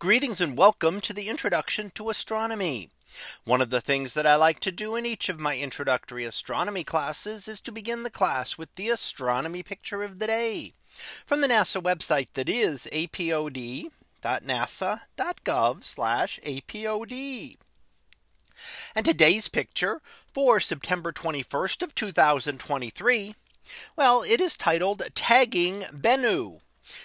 Greetings and welcome to the introduction to astronomy. One of the things that I like to do in each of my introductory astronomy classes is to begin the class with the astronomy picture of the day from the NASA website that is apod.nasa.gov apod. And today's picture for September 21st of 2023. Well, it is titled tagging Bennu.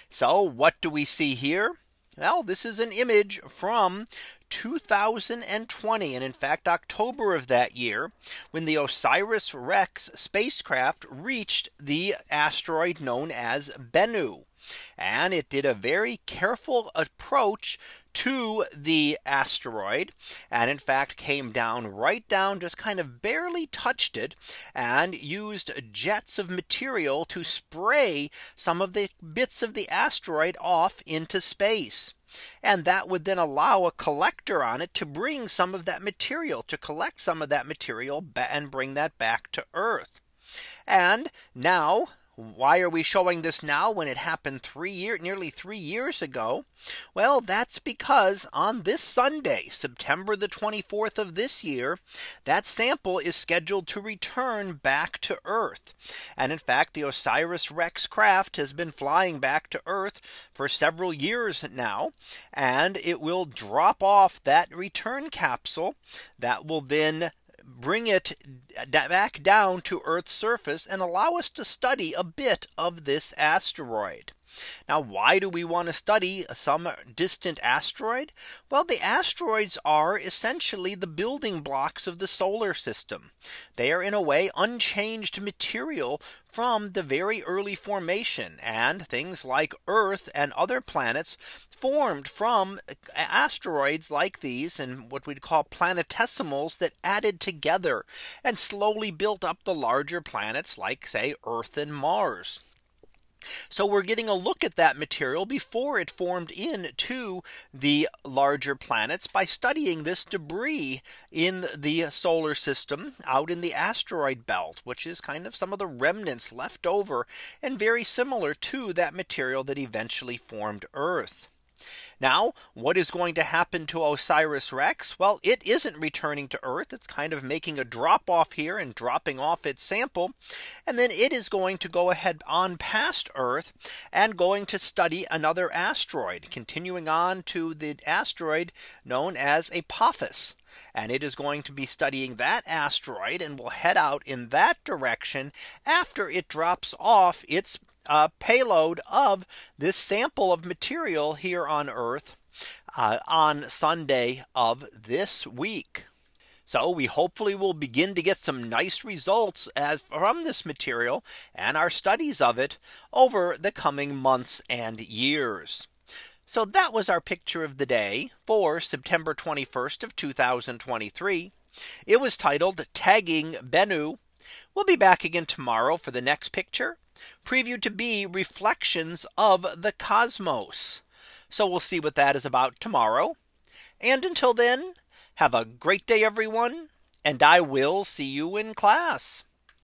So what do we see here? Well, this is an image from 2020 and in fact October of that year when the OSIRIS-REx spacecraft reached the asteroid known as Bennu. And it did a very careful approach to the asteroid and in fact came down right down just kind of barely touched it and used jets of material to spray some of the bits of the asteroid off into space. And that would then allow a collector on it to bring some of that material to collect some of that material and bring that back to Earth. And now why are we showing this now when it happened three years nearly three years ago? Well, that's because on this Sunday, September the 24th of this year, that sample is scheduled to return back to Earth. And in fact, the OSIRIS-REx craft has been flying back to Earth for several years now, and it will drop off that return capsule that will then bring it back down to Earth's surface and allow us to study a bit of this asteroid. Now, why do we want to study some distant asteroid? Well, the asteroids are essentially the building blocks of the solar system. They are in a way unchanged material from the very early formation and things like Earth and other planets formed from asteroids like these and what we'd call planetesimals that added together and slowly built up the larger planets like say Earth and Mars. So we're getting a look at that material before it formed into the larger planets by studying this debris in the solar system out in the asteroid belt, which is kind of some of the remnants left over and very similar to that material that eventually formed Earth. Now, what is going to happen to OSIRIS-REx? Well, it isn't returning to Earth. It's kind of making a drop off here and dropping off its sample. And then it is going to go ahead on past Earth and going to study another asteroid, continuing on to the asteroid known as Apophis. And it is going to be studying that asteroid and will head out in that direction after it drops off its uh, payload of this sample of material here on Earth uh, on Sunday of this week. So we hopefully will begin to get some nice results as from this material and our studies of it over the coming months and years. So that was our picture of the day for September 21st of 2023. It was titled tagging Bennu. We'll be back again tomorrow for the next picture previewed to be reflections of the cosmos. So we'll see what that is about tomorrow. And until then, have a great day, everyone. And I will see you in class.